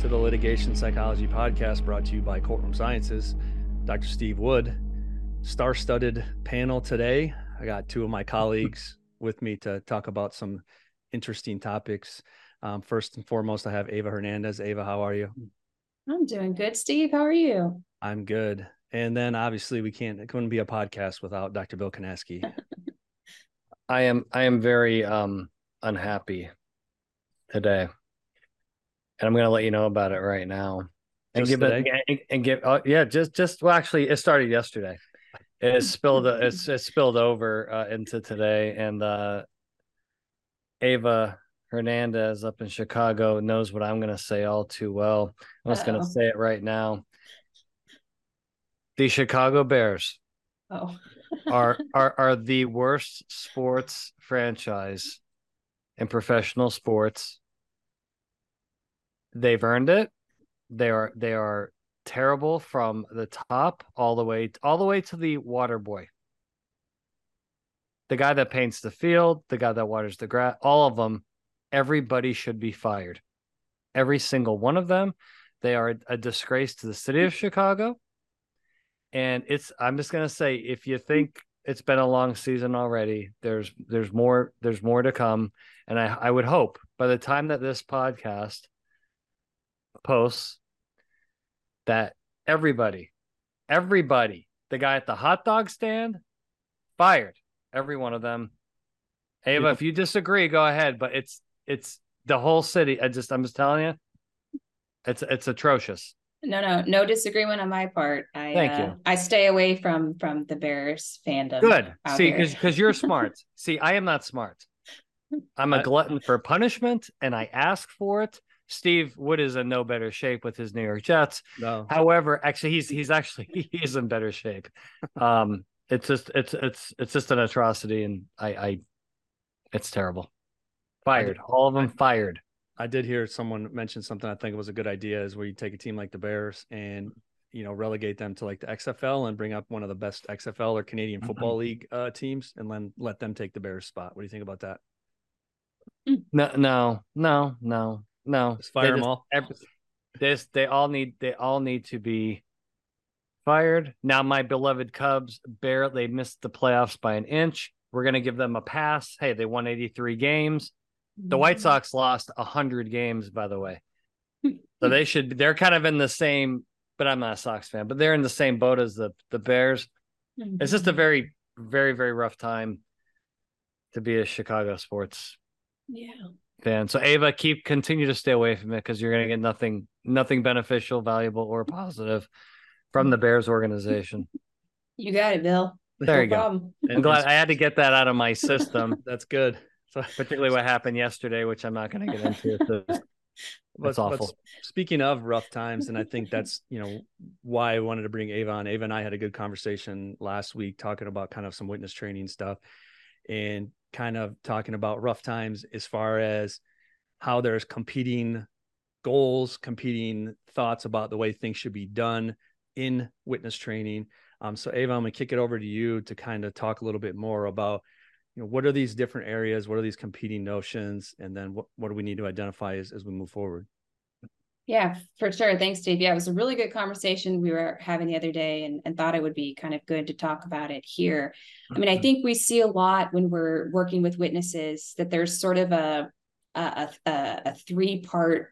welcome to the Litigation Psychology Podcast brought to you by Courtroom Sciences. Dr. Steve Wood, star studded panel today. I got two of my colleagues with me to talk about some interesting topics. Um, first and foremost, I have Ava Hernandez. Ava, how are you? I'm doing good, Steve. How are you? I'm good. And then obviously we can't it couldn't be a podcast without Dr. Bill Kanasky. I am I am very um unhappy today. And I'm gonna let you know about it right now. And Just give it and, and give oh yeah, just just well actually it started yesterday. It spilled it's it spilled over uh, into today and uh Ava Hernandez up in Chicago knows what I'm going to say all too well. I'm just going to say it right now. The Chicago Bears oh. are are are the worst sports franchise in professional sports. They've earned it. They are they are terrible from the top all the way all the way to the water boy. The guy that paints the field, the guy that waters the grass, all of them everybody should be fired. Every single one of them. They are a disgrace to the city of Chicago. And it's I'm just gonna say if you think it's been a long season already, there's there's more there's more to come. And I, I would hope by the time that this podcast posts that everybody, everybody, the guy at the hot dog stand, fired. Every one of them. Ava, if you disagree, go ahead. But it's it's the whole city. I just I'm just telling you, it's it's atrocious. No, no, no disagreement on my part. I Thank uh, you. I stay away from from the Bears fandom. Good. See, here. because you're smart. See, I am not smart. I'm a glutton for punishment, and I ask for it. Steve Wood is in no better shape with his New York Jets. No. However, actually, he's he's actually he's in better shape. Um, it's just it's it's it's just an atrocity, and I I, it's terrible. Fired, all of them fired. I did hear someone mention something I think it was a good idea is where you take a team like the Bears and you know relegate them to like the XFL and bring up one of the best XFL or Canadian Football League uh, teams and then let them take the Bears spot. What do you think about that? No, no, no, no, no. Just fire them just- all. every- this they all need they all need to be fired. Now my beloved Cubs barely missed the playoffs by an inch. We're gonna give them a pass. Hey, they won 83 games. The Mm-hmm. White Sox lost 100 games, by the way. So they should they're kind of in the same, but I'm not a Sox fan, but they're in the same boat as the the Bears. Mhm. It's just a very, very, very rough time to be a Chicago sports yeah. Fan. So Ava, keep continue to stay away from it because you're gonna get nothing nothing beneficial, valuable, or positive from the Bears organization. You got it, Bill. There no you go. I'm glad I had to get that out of my system, That's good. So particularly what happened yesterday, which I'm not gonna get into. It's just- But- That's but awful. speaking of rough times, and I think that's you know why I wanted to bring Ava on. Ava and I had a good conversation last week talking about kind of some witness training stuff, and kind of talking about rough times as far as how there's competing goals, competing thoughts about the way things should be done in witness training. Um, so Ava, I'm gonna kick it over to you to kind of talk a little bit more about you know what are these different areas what are these competing notions and then what, what do we need to identify as, as we move forward Yeah, for sure. Thanks, Steve. Yeah, it was a really good conversation we were having the other day and, and thought it would be kind of good to talk about it here. I mean, I think we see a lot when we're working with witnesses that there's sort of a a, a, a three part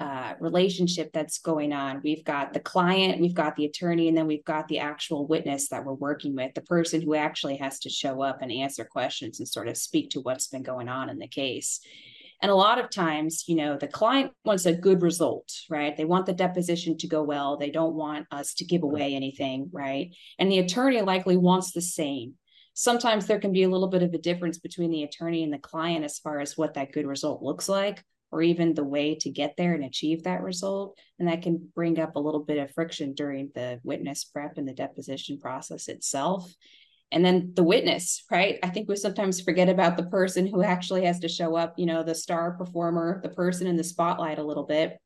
uh, relationship that's going on. We've got the client, we've got the attorney, and then we've got the actual witness that we're working with, the person who actually has to show up and answer questions and sort of speak to what's been going on in the case. And a lot of times, you know, the client wants a good result, right? They want the deposition to go well. They don't want us to give away anything, right? And the attorney likely wants the same. Sometimes there can be a little bit of a difference between the attorney and the client as far as what that good result looks like, or even the way to get there and achieve that result. And that can bring up a little bit of friction during the witness prep and the deposition process itself and then the witness right i think we sometimes forget about the person who actually has to show up you know the star performer the person in the spotlight a little bit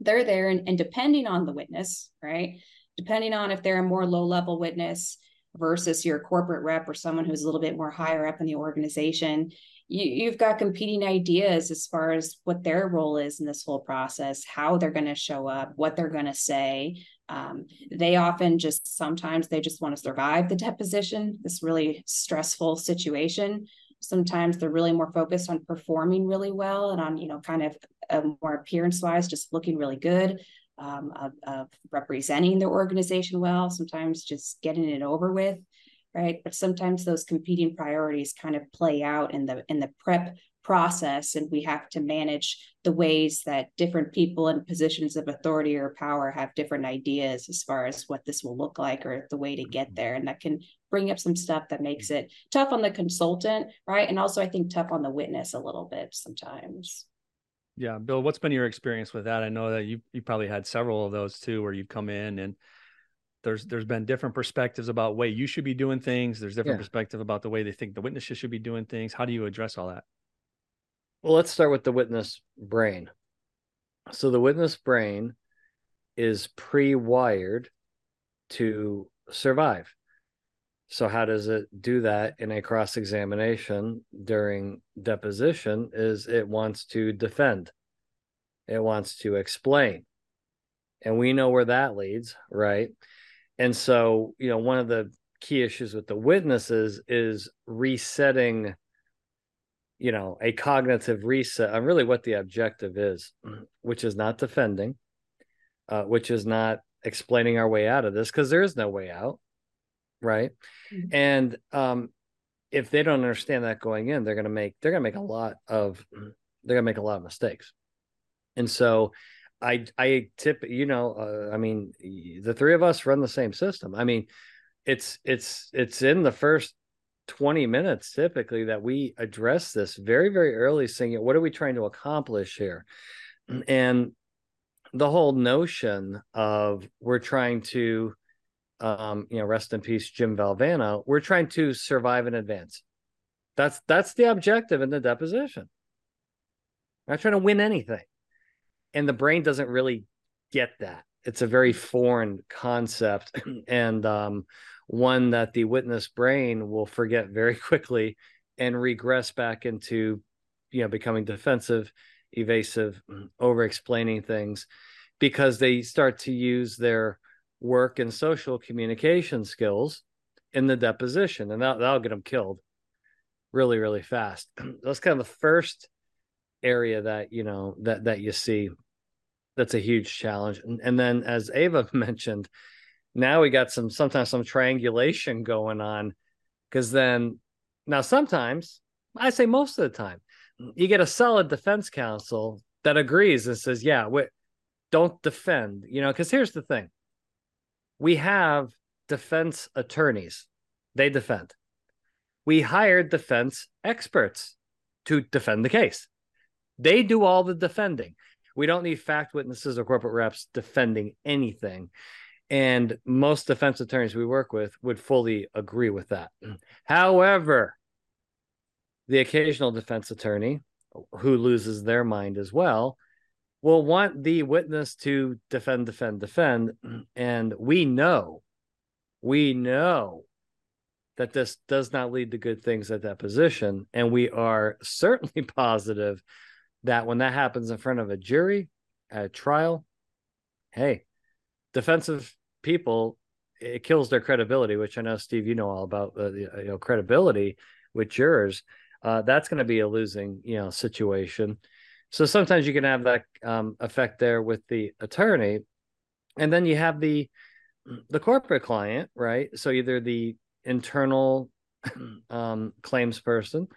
they're there and, and depending on the witness right depending on if they're a more low level witness versus your corporate rep or someone who's a little bit more higher up in the organization you, you've got competing ideas as far as what their role is in this whole process, how they're going to show up, what they're going to say. Um, they often just sometimes they just want to survive the deposition, this really stressful situation. Sometimes they're really more focused on performing really well and on, you know, kind of a more appearance wise, just looking really good. Um, of, of representing their organization well, sometimes just getting it over with right but sometimes those competing priorities kind of play out in the in the prep process and we have to manage the ways that different people in positions of authority or power have different ideas as far as what this will look like or the way to get mm-hmm. there. And that can bring up some stuff that makes it tough on the consultant right? And also i think tough on the witness a little bit sometimes. Yeah bill what's been your experience with that? I know that you you probably had several of those too where you come in and there's there's been different perspectives about way you should be doing things. There's different yeah. perspective about the way they think the witnesses should be doing things. How do you address all that well let's start with the witness brain. So the witness brain is pre-wired to survive. So how does it do that in a cross examination during deposition is it wants to defend. It wants to explain. And we know where that leads right? And so, you know, one of the key issues with the witnesses is resetting, you know, a cognitive reset on really what the objective is, which is not defending, uh, which is not explaining our way out of this because there is no way out. Right. Mm-hmm. And um, if they don't understand that going in, they're gonna make they're gonna make a lot of they're gonna make a lot of mistakes. And so I I tip you know uh, I mean the three of us run the same system. I mean it's it's it's in the first 20 minutes typically that we address this very very early saying what are we trying to accomplish here? And the whole notion of we're trying to um you know rest in peace jim valvano we're trying to survive in advance. That's that's the objective in the deposition. We're not trying to win anything. And the brain doesn't really get that it's a very foreign concept and um, one that the witness brain will forget very quickly and regress back into you know becoming defensive evasive over explaining things because they start to use their work and social communication skills in the deposition and that, that'll get them killed really really fast. That's kind of the first area that you know that that you see that's a huge challenge. And, and then as Ava mentioned, now we got some sometimes some triangulation going on because then now sometimes I say most of the time you get a solid defense counsel that agrees and says, yeah, we, don't defend, you know, because here's the thing. We have defense attorneys. They defend. We hired defense experts to defend the case. They do all the defending. We don't need fact witnesses or corporate reps defending anything. And most defense attorneys we work with would fully agree with that. However, the occasional defense attorney who loses their mind as well will want the witness to defend, defend, defend. And we know, we know that this does not lead to good things at that position. And we are certainly positive that when that happens in front of a jury at a trial, hey, defensive people, it kills their credibility, which I know, Steve, you know all about uh, the you know, credibility with jurors. Uh, that's going to be a losing, you know, situation. So sometimes you can have that um, effect there with the attorney, and then you have the the corporate client, right? So either the internal um, claims person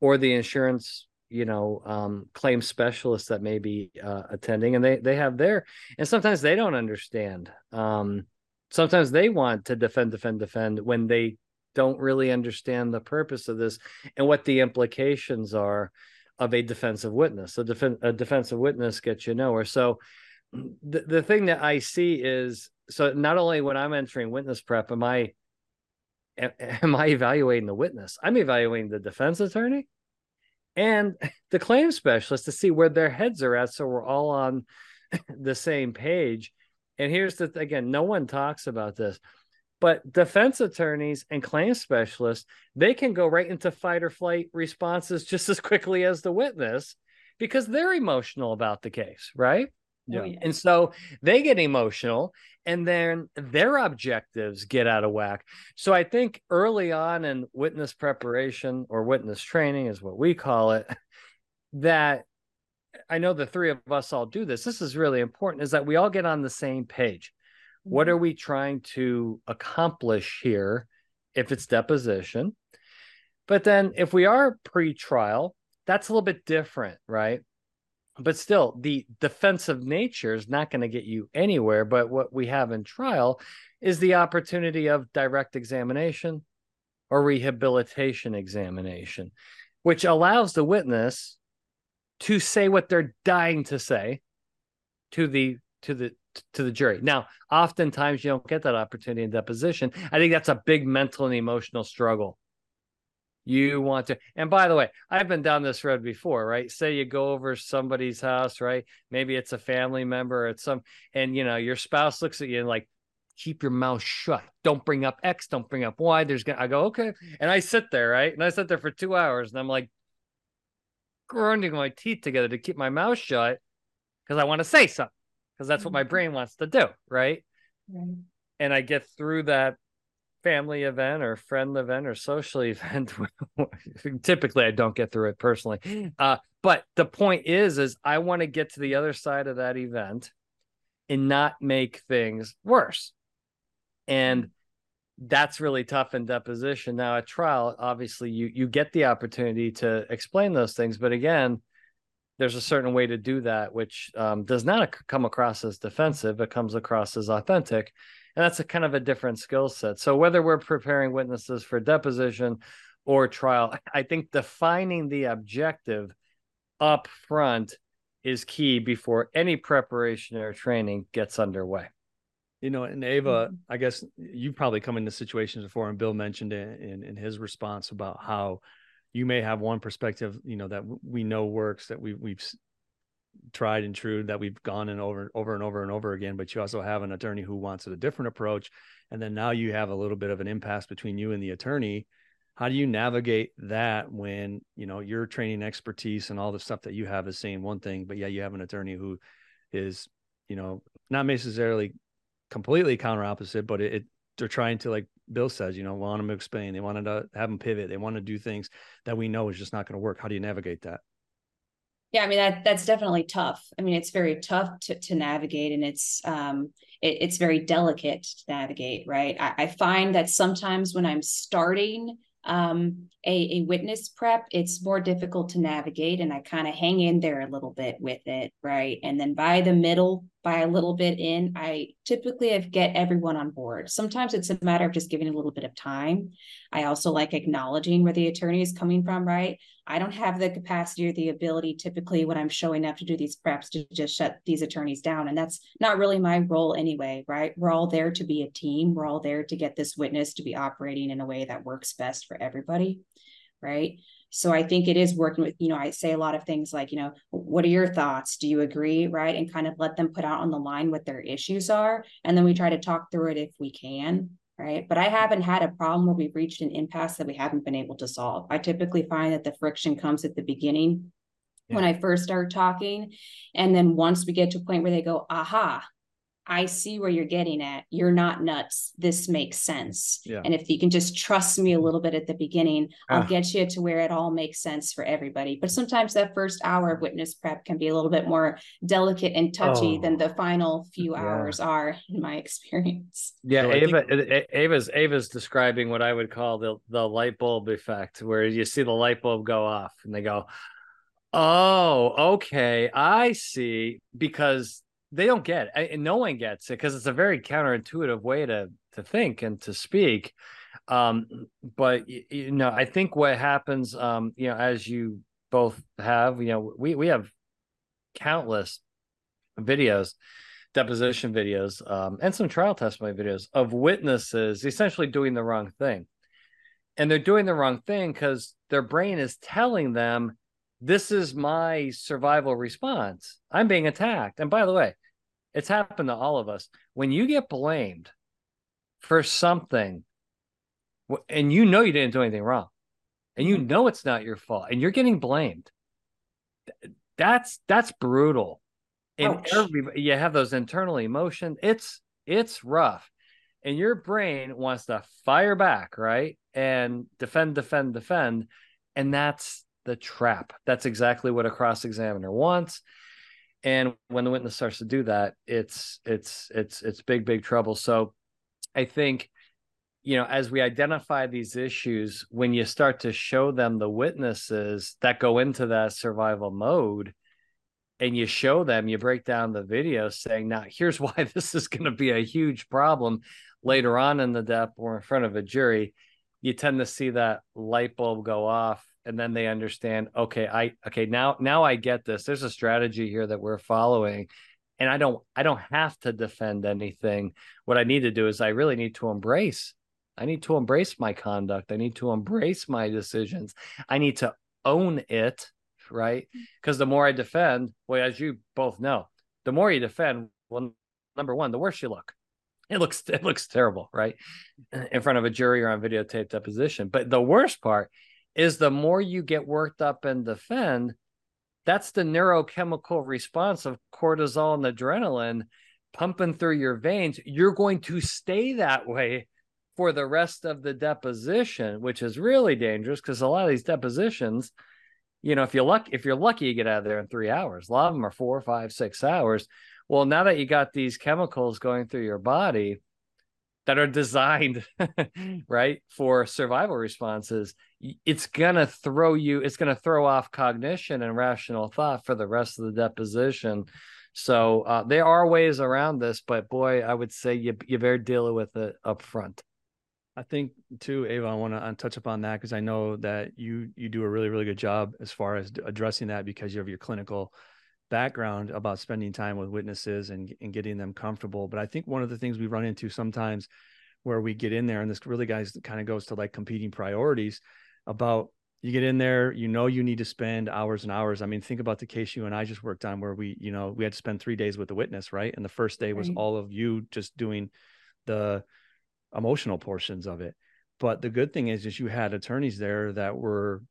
or the insurance you know um, claim specialists that may be uh, attending and they they have their and sometimes they don't understand. Um, sometimes they want to defend defend defend when they don't really understand the purpose of this and what the implications are of a defensive witness. A, a defensive witness gets you nowhere. So the, the thing that i see is so not only when i'm entering witness prep am i am i evaluating the witness? I'm evaluating the defense attorney and the claim specialist to see where their heads are at so we're all on the same page and here's the again no one talks about this But defense attorneys and claim specialists, they can go right into fight or flight responses just as quickly as the witness because they're emotional about the case, right? Yeah. Oh, yeah. And so they get emotional and then their objectives get out of whack. So I think early on in witness preparation or witness training is what we call it, that I know the three of us all do this. This is really important is that we all get on the same page. What Mm-hmm. are we trying to accomplish here if it's deposition? But then if we are pre-trial, that's a little bit different, right? But still, the defensive nature is not going to get you anywhere. But what we have in trial is the opportunity of direct examination or rehabilitation examination, which allows the witness to say what they're dying to say to the to the to the jury. Now, oftentimes you don't get that opportunity in deposition. I think that's a big mental and emotional struggle. You want to, and by the way, I've been down this road before, right? Say you go over somebody's house, right? Maybe it's a family member, or it's some, and you know, your spouse looks at you and like, keep your mouth shut. Don't bring up X, don't bring up Y. There's gonna, I go, okay. And I sit there, right? And I sit there for two hours and I'm like grinding my teeth together to keep my mouth shut because I want to say something because that's what my mm-hmm. brain wants to do, right? Right. and I get through that family event or friend event or social event. Typically, I don't get through it personally. Uh, but the point is, is I want to get to the other side of that event and not make things worse. And that's really tough in deposition. Now at trial, obviously you you get the opportunity to explain those things, but again, there's a certain way to do that, which um, does not come across as defensive. It comes across as authentic, and that's a kind of a different skill set. So whether we're preparing witnesses for deposition or trial, I think defining the objective up front is key before any preparation or training gets underway. You know, and Ava. I guess you've probably come into situations before, and Bill mentioned it in, in his response about how you may have one perspective, you know, that we know works that we we've tried and true that we've gone and over over and over and over again, but you also have an attorney who wants a different approach, and then now you have a little bit of an impasse between you and the attorney. How do you navigate that when you know your training expertise and all the stuff that you have is saying one thing, but yeah, you have an attorney who is, you know, not necessarily completely counter opposite, but it, it they're trying to like Bill says, you know, want them to explain. They wanted to have them pivot. They want to do things that we know is just not going to work. How do you navigate that? Yeah, I mean that that's definitely tough. I mean, it's very tough to to navigate, and it's um it, it's very delicate to navigate, right? I, I find that sometimes when I'm starting um a, a witness prep, it's more difficult to navigate, and I kind of hang in there a little bit with it, right? And then by the middle, by a little bit in, I typically have get everyone on board. Sometimes it's a matter of just giving a little bit of time. I also like acknowledging where the attorney is coming from, right? I don't have the capacity or the ability typically when I'm showing up to do these preps to just shut these attorneys down. And that's not really my role anyway, right? We're all there to be a team. We're all there to get this witness to be operating in a way that works best for everybody, right? So I think it is working with, you know, I say a lot of things like, you know, what are your thoughts? Do you agree? Right. And kind of let them put out on the line what their issues are. And then we try to talk through it if we can right? But I haven't had a problem where we've reached an impasse that we haven't been able to solve. I typically find that the friction comes at the beginning when I first start talking. And then once we get to a point where they go, aha, I see where you're getting at. You're not nuts. This makes sense. Yeah. And if you can just trust me a little bit at the beginning, I'll Ah. get you to where it all makes sense for everybody. But sometimes that first hour of witness prep can be a little bit more delicate and touchy than Oh. the final few Yeah. hours are, in my experience. Yeah, So Ava, A- Ava's Ava's describing what I would call the the light bulb effect, where you see the light bulb go off, and they go, "Oh, okay, I see," because they don't get it, no one gets it because it's a very counterintuitive way to to think and to speak. Um, but you know, I think what happens, um, you know, as you both have, you know, we we have countless videos deposition videos um, and some trial testimony videos of witnesses essentially doing the wrong thing. And they're doing the wrong thing because their brain is telling them, this is my survival response. I'm being attacked. And by the way, it's happened to all of us. When you get blamed for something and you know you didn't do anything wrong and you mm-hmm. know it's not your fault and you're getting blamed that's that's brutal and every, you have those internal emotions it's it's rough and your brain wants to fire back right and defend defend defend and that's the trap. That's exactly what a cross examiner wants. And when the witness starts to do that it's it's it's it's big big trouble. So i think you know as we identify these issues when you start to show them the witnesses that go into that survival mode and you show them you break down the video saying now here's why this is going to be a huge problem. Later on in the dep or in front of a jury you tend to see that light bulb go off and then they understand okay i okay now now i get this. There's a strategy here that we're following and i don't i don't have to defend anything. What i need to do is i really need to embrace i need to embrace my conduct. I need to embrace my decisions. I need to own it right? Mm. Because the more i defend well as you both know the more you defend well number one the worse you look. It looks it looks terrible right? Mm. In front of a jury or on videotape deposition. But the worst part is the more you get worked up and defend, that's the neurochemical response of cortisol and adrenaline pumping through your veins. You're going to stay that way for the rest of the deposition, which is really dangerous because a lot of these depositions, you know, if you're lucky, if you're lucky, you get out of there in three hours. A lot of them are four, five, six hours. Well, now that you got these chemicals going through your body, that are designed right for survival responses it's going to throw you it's going to throw off cognition and rational thought for the rest of the deposition. So uh, there are ways around this but boy i would say you, you better deal with it up front i think too ava i want to uh, touch upon that because i know that you you do a really really good job as far as addressing that because you have your clinical background about spending time with witnesses and, and getting them comfortable. But I think one of the things we run into sometimes where we get in there, and this really guys kind of goes to like competing priorities about you get in there, you know, you need to spend hours and hours. I mean, think about the case you and I just worked on where we, you know, we had to spend three days with the witness, right? And the first day was right. all of you just doing the emotional portions of it. But the good thing is, is you had attorneys there that were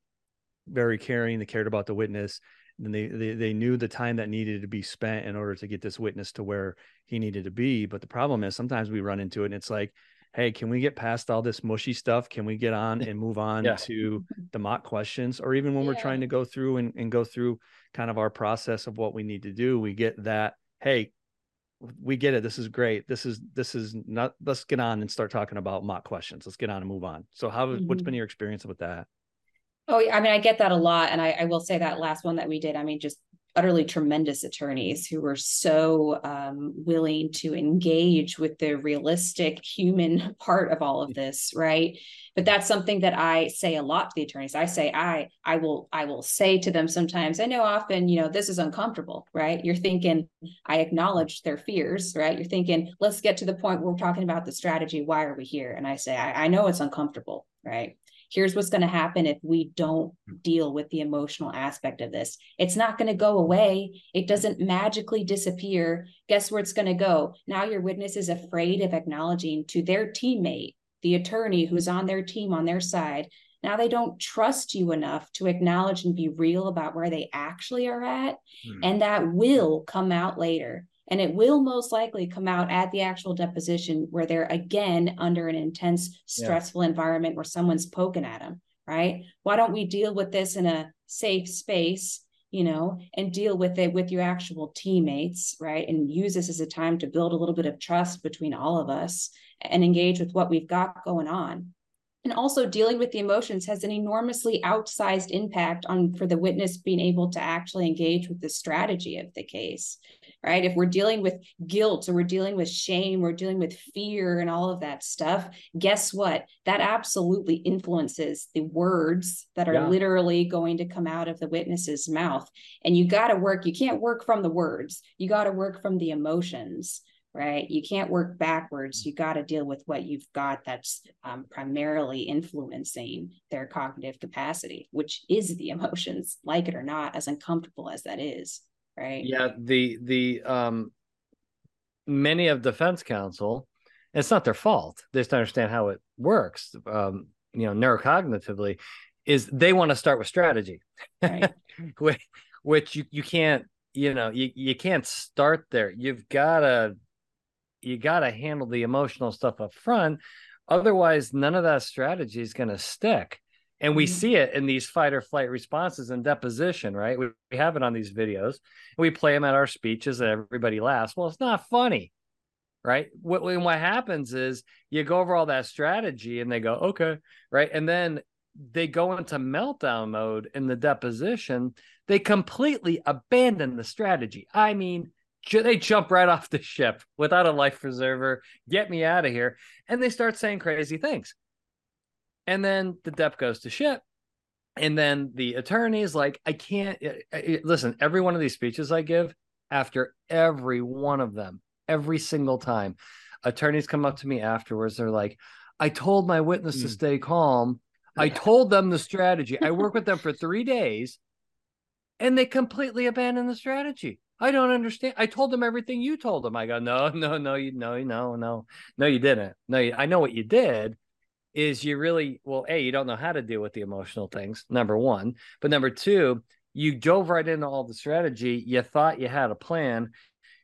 very caring, they cared about the witness and they, they they knew the time that needed to be spent in order to get this witness to where he needed to be but the problem is sometimes we run into it and it's like hey can we get past all this mushy stuff? Can we get on and move on yeah. to the mock questions? Or even when yeah. we're trying to go through and, and go through kind of our process of what we need to do we get that hey we get it. This is great. This is this is not let's get on and start talking about mock questions. Let's get on and move on. So how mm-hmm. what's been your experience with that Oh, I mean, I get that a lot. And I, I, will say that last one that we did, I mean, just utterly tremendous attorneys who were so um, willing to engage with the realistic human part of all of this, right? But that's something that I say a lot to the attorneys. I say, I, I will, I will say to them sometimes, I know often, you know, this is uncomfortable, right? You're thinking, I acknowledge their fears, right? You're thinking, let's get to the point where we're talking about the strategy. Why are we here? And I say, I, I know it's uncomfortable, right? Here's what's going to happen if we don't deal with the emotional aspect of this. It's not going to go away. It doesn't magically disappear. Guess where it's going to go? Now your witness is afraid of acknowledging to their teammate, the attorney who's on their team on their side. Now they don't trust you enough to acknowledge and be real about where they actually are at. Hmm. And that will come out later. And it will most likely come out at the actual deposition where they're again under an intense, stressful yeah. environment where someone's poking at them, right? Why don't we deal with this in a safe space, you know, and deal with it with your actual teammates, right? And use this as a time to build a little bit of trust between all of us and engage with what we've got going on and also dealing with the emotions has an enormously outsized impact on for the witness being able to actually engage with the strategy of the case right? If we're dealing with guilt or we're dealing with shame we're dealing with fear and all of that stuff guess what? That absolutely influences the words that are yeah. literally going to come out of the witness's mouth. And you got to work you can't work from the words. You got to work from the emotions right? You can't work backwards. You got to deal with what you've got that's um, primarily influencing their cognitive capacity, which is the emotions, like it or not, as uncomfortable as that is, right? Yeah. The the um, many of defense counsel it's not their fault. They just understand how it works. Um, you know, neurocognitively, is they want to start with strategy, right. which, which you you can't you know you you can't start there. You've gotta you gotta handle the emotional stuff up front. Otherwise, none of that strategy is going to stick. And we mm-hmm. see it in these fight or flight responses and deposition, right? We, we have it on these videos. We play them at our speeches and everybody laughs. Well, it's not funny, right? What, what happens is you go over all that strategy and they go, okay, right? And then they go into meltdown mode in the deposition. They completely abandon the strategy. I mean, they jump right off the ship without a life preserver. Get me out of here. And they start saying crazy things. And then the dep goes to shit. And then the attorney is like, I can't listen, every one of these speeches I give, after every one of them, every single time, attorneys come up to me afterwards. They're like, I told my witness mm. to hmm. stay calm. I told them the strategy. I work with them for three days and they completely abandon the strategy. I don't understand. I told them everything you told them. I go, no, no, no, you, no, no, no, no, you didn't. No, I know what you did is you really well a you don't know how to deal with the emotional things number one but number two you dove right into all the strategy you thought you had a plan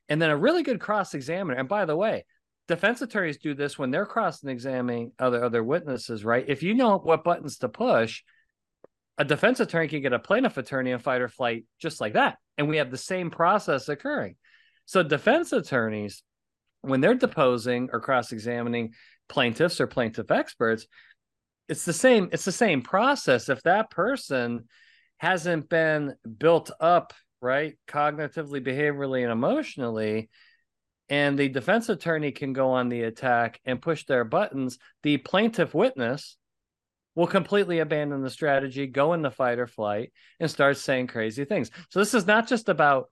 and then a really good cross examiner and by the way defense attorneys do this when they're cross examining other other witnesses right if you know what buttons to push a defense attorney can get a plaintiff attorney in fight or flight just like that. And we have the same process occurring. So defense attorneys when they're deposing or cross examining plaintiffs or plaintiff experts it's the same it's the same process. If that person hasn't been built up right cognitively behaviorally and emotionally and the defense attorney can go on the attack and push their buttons the plaintiff witness will completely abandon the strategy go in the fight or flight and start saying crazy things. So this is not just about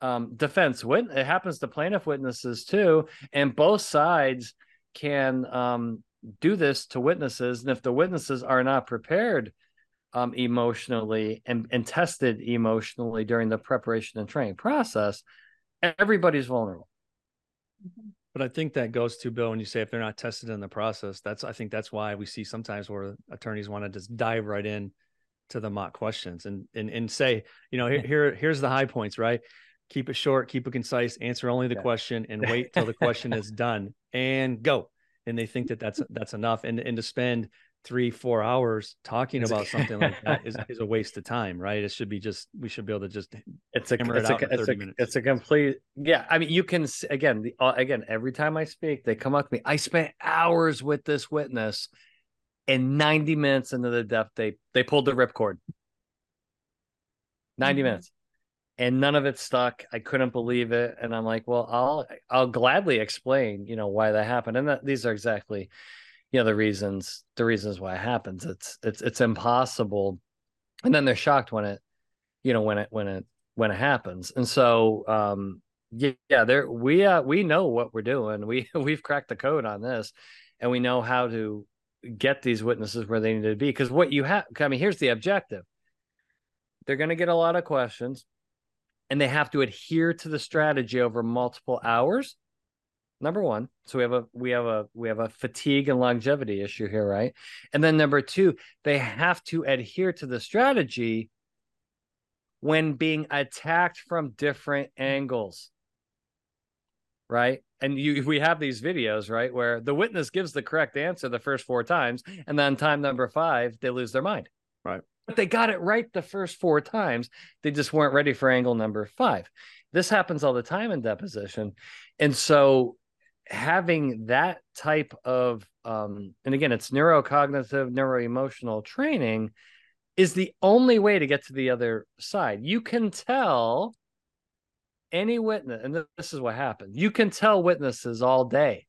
um, defense witness it happens to plaintiff witnesses too and both sides can um, do this to witnesses, and if the witnesses are not prepared um, emotionally and, and tested emotionally during the preparation and training process, everybody's vulnerable. But I think that goes to Bill when you say if they're not tested in the process, that's I think that's why we see sometimes where attorneys want to just dive right in to the mock questions and and and say, you know, here, here here's the high points, right? keep it short, keep it concise, answer only the yeah. question, and wait till the question is done and go. And they think that that's that's enough. And and to spend three four hours talking about something like that is, is a waste of time right? It should be just we should be able to just it's a it's, it a, it's, a, it's a complete yeah i mean you can again the, uh, again every time i speak they come up to me i spent hours with this witness and 90 minutes into the dep they they pulled the ripcord. 90 mm-hmm. minutes. And none of it stuck. I couldn't believe it, and I'm like, well, I'll I'll gladly explain, you know, why that happened, and that these are exactly, you know, the reasons the reasons why it happens. It's it's it's impossible, and then they're shocked when it, you know, when it when it when it happens, and so um yeah, yeah there we uh we know what we're doing. We we've cracked the code on this, and we know how to get these witnesses where they need to be because what you have i mean here's the objective they're going to get a lot of questions and they have to adhere to the strategy over multiple hours number one so we have a we have a we have a fatigue and longevity issue here right and then number two they have to adhere to the strategy when being attacked from different angles right and you we have these videos right where the witness gives the correct answer the first four times and then time number five they lose their mind right but they got it right the first four times. They just weren't ready for angle number five. This happens all the time in deposition. And so having that type of um, and again it's neurocognitive neuroemotional training is the only way to get to the other side you can tell any witness and this is what happens you can tell witnesses all day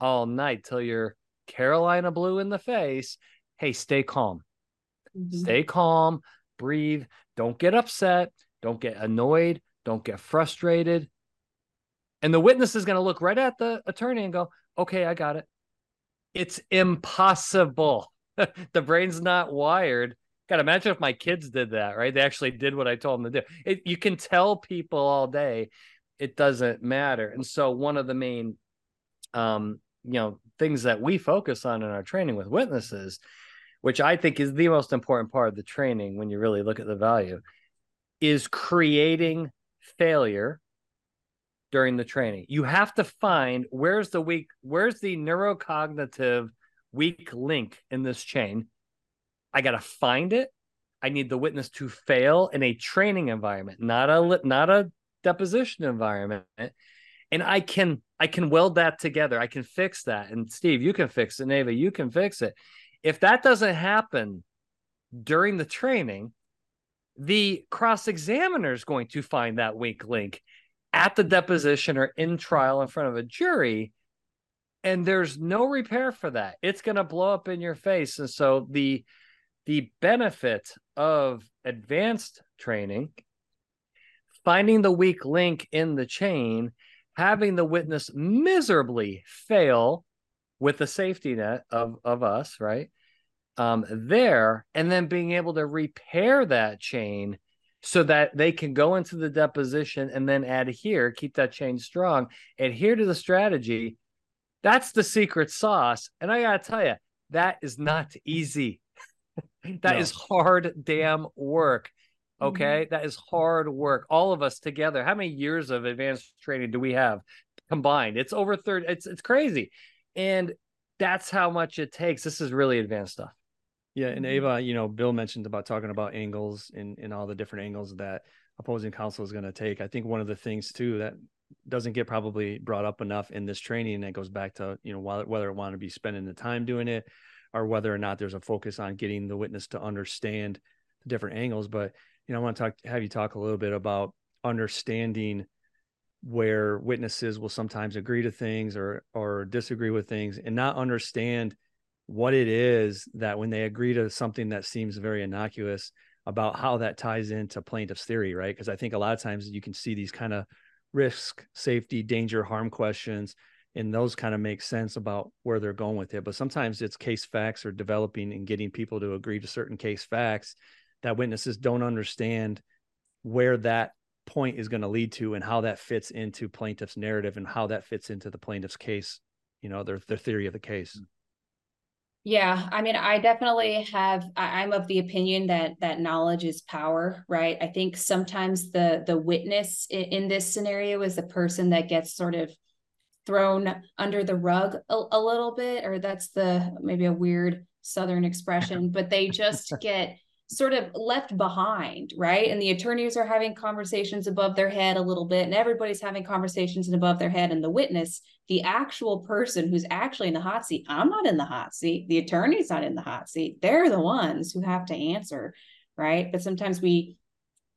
all night till you're carolina blue in the face hey stay calm Mm-hmm. Stay calm, breathe, don't get upset, don't get annoyed, don't get frustrated. And the witness is going to look right at the attorney and go, okay, I got it. It's impossible. the brain's not wired. God, imagine if my kids did that, right? They actually did what I told them to do. It, you can tell people all day, it doesn't matter. And so, one of the main um, you know things that we focus on in our training with witnesses which i think is the most important part of the training when you really look at the value is creating failure during the training. You have to find where's the weak where's the neurocognitive weak link in this chain. I got to find it. I need the witness to fail in a training environment not a not a deposition environment. And i can i can weld that together. I can fix that. And steve you can fix it. Neva you can fix it. If that doesn't happen during the training the cross examiner is going to find that weak link at the deposition or in trial in front of a jury and there's no repair for that it's going to blow up in your face and so the the benefit of advanced training finding the weak link in the chain, having the witness miserably fail with the safety net of, of us, right? Um, there, and then being able to repair that chain so that they can go into the deposition and then adhere, keep that chain strong, adhere to the strategy. That's the secret sauce. And I got to tell you, that is not easy. That no. is hard damn work. Mm-hmm. Okay. Mm-hmm. That is hard work. All of us together. How many years of advanced training do we have combined? It's over 30. It's it's crazy. And that's how much it takes. This is really advanced stuff. Yeah. And mm-hmm. Ava, you know, Bill mentioned about talking about angles and, and all the different angles that opposing counsel is going to take. I think one of the things too that doesn't get probably brought up enough in this training that goes back to, you know, whether it want to be spending the time doing it or whether or not there's a focus on getting the witness to understand the different angles. But you know, I want to talk, have you talk a little bit about understanding where witnesses will sometimes agree to things or or disagree with things and not understand what it is that when they agree to something that seems very innocuous about how that ties into plaintiff's theory right? Because i think a lot of times you can see these kind of risk safety danger harm questions and those kind of make sense about where they're going with it. But sometimes it's case facts or developing and getting people to agree to certain case facts that witnesses don't understand where that point is going to lead to and how that fits into plaintiff's narrative and how that fits into the plaintiff's case you know their their theory of the case yeah i mean i definitely have I, i'm of the opinion that that knowledge is power right? I think sometimes the the witness in, in this scenario is the person that gets sort of thrown under the rug a, a little bit or that's the maybe a weird southern expression but they just get sort of left behind, right? And the attorneys are having conversations above their head a little bit, and everybody's having conversations and above their head. And the witness, the actual person who's actually in the hot seat, I'm not in the hot seat. The attorney's not in the hot seat. They're the ones who have to answer, right? But sometimes we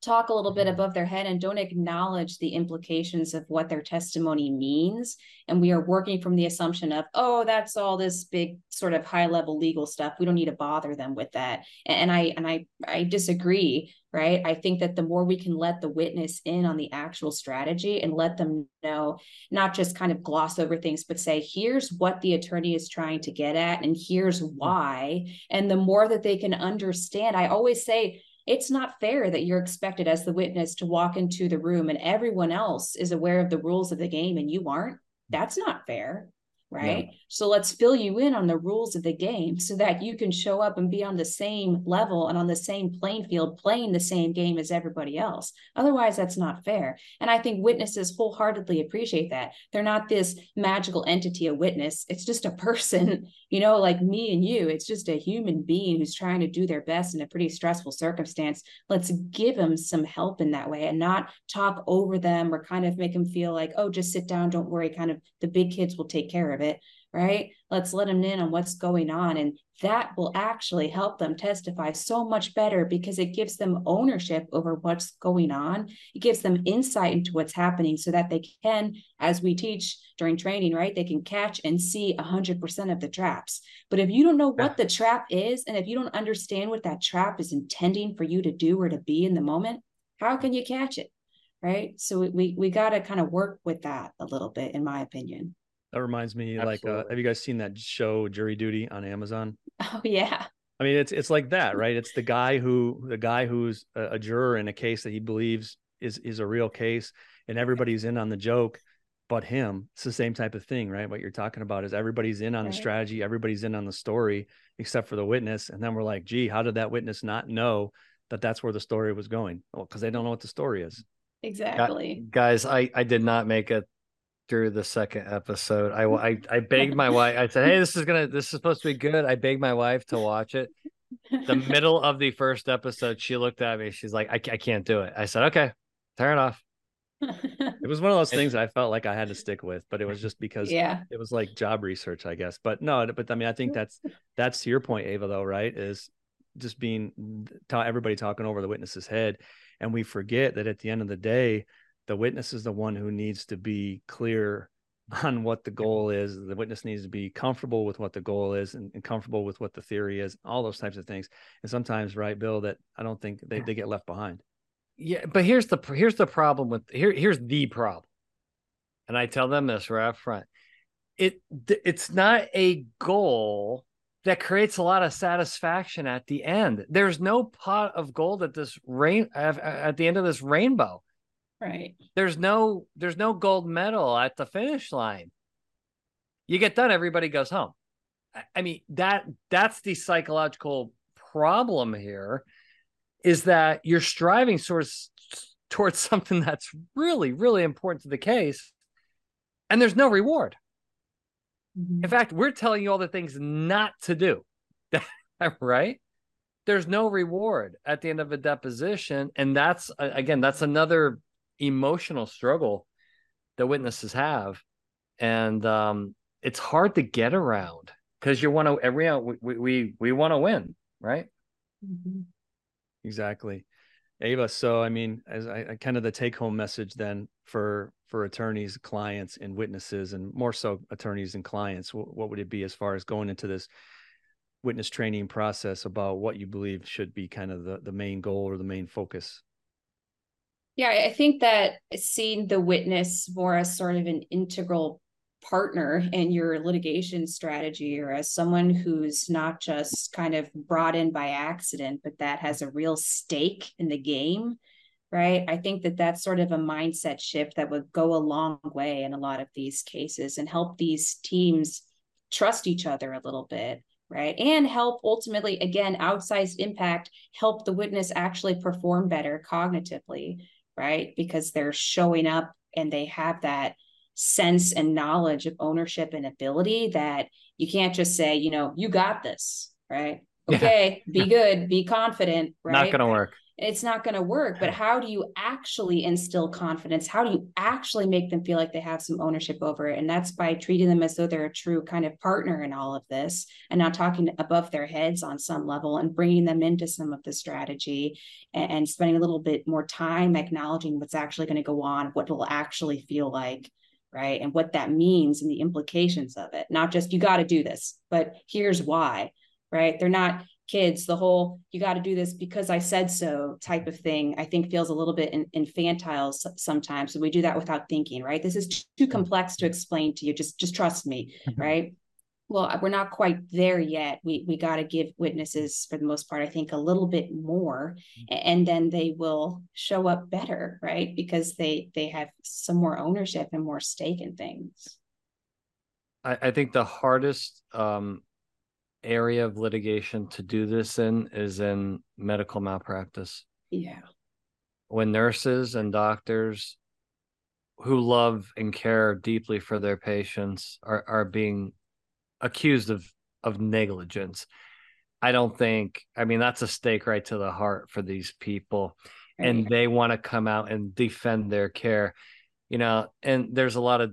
talk a little bit mm-hmm. above their head and don't acknowledge the implications of what their testimony means. And we are working from the assumption of oh that's all this big sort of high level legal stuff. We don't need to bother them with that. And i and i i disagree right? I think that the more we can let the witness in on the actual strategy and let them know not just kind of gloss over things but say here's what the attorney is trying to get at and here's mm-hmm. why. And the more that they can understand i always say it's not fair that you're expected as the witness to walk into the room and everyone else is aware of the rules of the game and you aren't. That's not fair right? Yeah. So let's fill you in on the rules of the game so that you can show up and be on the same level and on the same playing field, playing the same game as everybody else. Otherwise, that's not fair. And I think witnesses wholeheartedly appreciate that. They're not this magical entity, a witness. It's just a person, you know, like me and you. It's just a human being who's trying to do their best in a pretty stressful circumstance. Let's give them some help in that way and not talk over them or kind of make them feel like, oh, just sit down, don't worry, kind of the big kids will take care of of it, right? Let's let them in on what's going on. And that will actually help them testify so much better because it gives them ownership over what's going on. It gives them insight into what's happening so that they can, as we teach during training, right? They can catch and see 100% of the traps. But if you don't know what the trap is, and if you don't understand what that trap is intending for you to do or to be in the moment, how can you catch it? Right. So we, we got to kind of work with that a little bit, in my opinion. That reminds me, Absolutely. like, uh, have you guys seen that show Jury Duty on Amazon? Oh yeah. I mean, it's it's like that, right? It's the guy who the guy who's a, a juror in a case that he believes is is a real case, and everybody's in on the joke. but him. It's the same type of thing, right? What you're talking about is everybody's in on Right. the strategy, everybody's in on the story, except for the witness. And then we're like, gee, how did that witness not know that that's where the story was going? Well, because they don't know what the story is. Exactly. guys i i did not make it through the second episode i i, I begged my wife i said hey this is gonna this is supposed to be good i begged my wife to watch it the middle of the first episode she looked at me she's like i, I can't do it i said okay turn it off It was one of those things I felt like I had to stick with, but it was just because yeah. it was like job research, I guess. But no, but I mean, I think that's that's to your point, Ava, though, right? Is just being ta- everybody talking over the witness's head, and we forget that at the end of the day, the witness is the one who needs to be clear on what the goal is. The witness needs to be comfortable with what the goal is and, and comfortable with what the theory is, all those types of things. And sometimes, right, Bill, that I don't think they, they get left behind. yeah but here's the here's the problem with here here's the problem and i tell them this right up front it it's not a goal that creates a lot of satisfaction at the end there's no pot of gold at this rain at the end of this rainbow Right. there's no there's no gold medal at the finish line you get done everybody goes home I- mean that that's the psychological problem here is that you're striving towards towards something that's really really important to the case and there's no reward Mhm. in fact we're telling you all the things not to do right there's no reward at the end of a deposition and that's again that's another emotional struggle that witnesses have and um it's hard to get around because you want to every we we, we want to win right Mhm. Exactly. Ava, so I mean, as I, I kind of the take home message then for for attorneys, clients, and witnesses, and more so attorneys and clients, what, what would it be as far as going into this witness training process about what you believe should be kind of the, the main goal or the main focus? Yeah, I think that seeing the witness more as sort of an integral partner in your litigation strategy or as someone who's not just kind of brought in by accident, but that has a real stake in the game, right? I think that that's sort of a mindset shift that would go a long way in a lot of these cases and help these teams trust each other a little bit. Right. And help ultimately, again, outsized impact, help the witness actually perform better cognitively right? Because they're showing up and they have that sense and knowledge of ownership and ability that you can't just say, you know, you got this, right? Yeah. Okay, be good, be confident, right? not gonna work It's not going to work. But how do you actually instill confidence? How do you actually make them feel like they have some ownership over it? And that's by treating them as though they're a true kind of partner in all of this and not talking above their heads on some level and bringing them into some of the strategy and, and spending a little bit more time acknowledging what's actually going to go on, what it'll actually feel like, right? And what that means and the implications of it. Not just you got to do this, but here's why, right? They're not kids. The whole you got to do this because I said so type of thing, I think feels a little bit in, infantile sometimes. So we do that without thinking, right? This is too mm-hmm. complex to explain to you. Just just trust me, mm-hmm. right? Well, uh, we're not quite there yet. We we got to give witnesses, for the most part, I think, a little bit more, mm-hmm. a- and then they will show up better, right? Because they they have some more ownership and more stake in things. I, I think the hardest um, area of litigation to do this in is in medical malpractice. Yeah. When nurses and doctors who love and care deeply for their patients are, are being accused of of negligence. I don't think I mean that's a stake right to the heart for these people. And they want to come out and defend their care. You know, and there's a lot of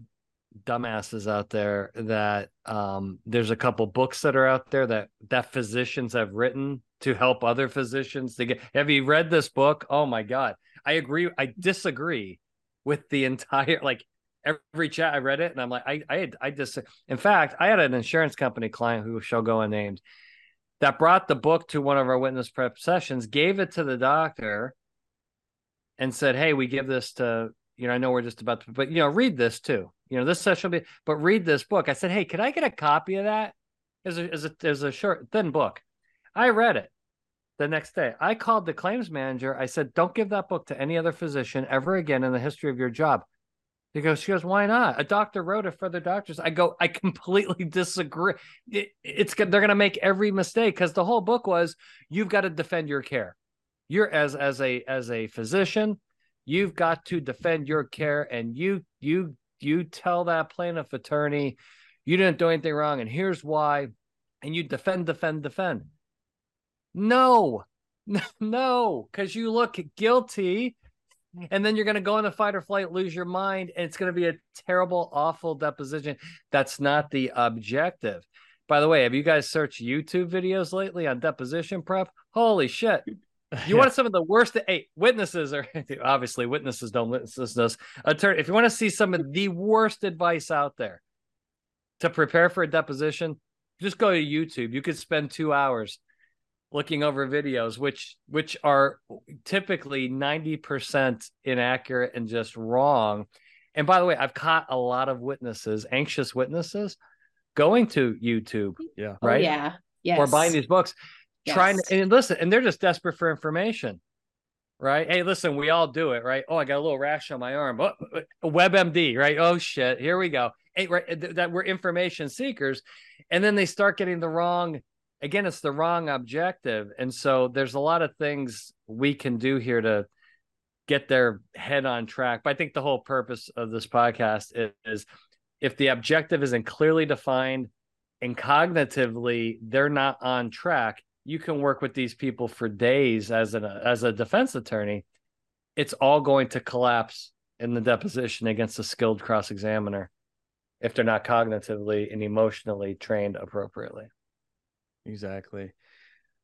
dumbasses out there that um there's a couple books that are out there that that physicians have written to help other physicians to get have you read this book? Oh my god. I agree i disagree with the entire like every chat i read it and i'm like i i i just in fact i had an insurance company client who shall go unnamed that brought the book to one of our witness prep sessions gave it to the doctor and said hey we give this to you know i know we're just about to but you know read this too you know this session will be but read this book i said hey could i get a copy of that as a as a, as a short thin book i read it the next day i called the claims manager i said don't give that book to any other physician ever again in the history of your job He goes, she goes, why not? A doctor wrote it for the doctors. I go, I completely disagree. It, it's they're going to make every mistake because the whole book was you've got to defend your care. You're as as a as a physician, you've got to defend your care, and you you you tell that plaintiff attorney you didn't do anything wrong, and here's why, and you defend, defend, defend. No, no, because you look guilty and then you're going to go into fight or flight, lose your mind, and it's going to be a terrible, awful deposition. That's not the objective. By the way, have you guys searched YouTube videos lately on deposition prep? Holy shit. You yeah. want some of the worst hey, witnesses are obviously witnesses don't listen to this. Attorney, if you want to see some of the worst advice out there to prepare for a deposition, just go to YouTube. You could spend two hours looking over videos which which are typically 90% inaccurate and just wrong and by the way i've caught a lot of witnesses anxious witnesses going to youtube oh, yeah oh, right yeah yes. or buying these books yes. trying to and listen and they're just desperate for information right hey listen we all do it right oh i got a little rash on my arm oh, uh, uh, webmd right oh shit here we go hey, right uh, that we're information seekers and then they start getting the wrong again, it's the wrong objective. And so there's a lot of things we can do here to get their head on track. But I think the whole purpose of this podcast is, is if the objective isn't clearly defined and cognitively they're not on track, you can work with these people for days as an as a defense attorney. It's all going to collapse in the deposition against a skilled cross examiner if they're not cognitively and emotionally trained appropriately. Exactly.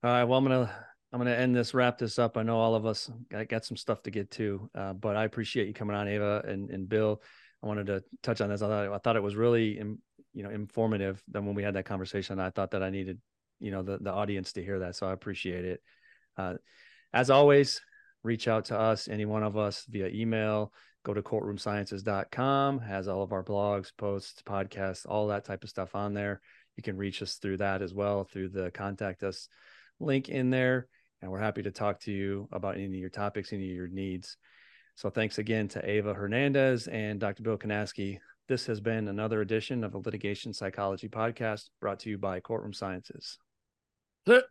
All right. Well, I'm gonna I'm gonna end this, wrap this up. I know all of us got, got some stuff to get to, uh, but I appreciate you coming on, Ava and, and Bill. I wanted to touch on this. I thought I thought it was really, you know, informative. Then when we had that conversation, I thought that I needed, you know, the the audience to hear that. So I appreciate it. Uh, as always, reach out to us, any one of us, via email. Go to courtroomsciences.com. Has all of our blogs, posts, podcasts, all that type of stuff on there you can reach us through that as well through the contact us link in there and we're happy to talk to you about any of your topics any of your needs so thanks again to ava hernandez and dr bill kanasky this has been another edition of a litigation psychology podcast brought to you by courtroom sciences Huh.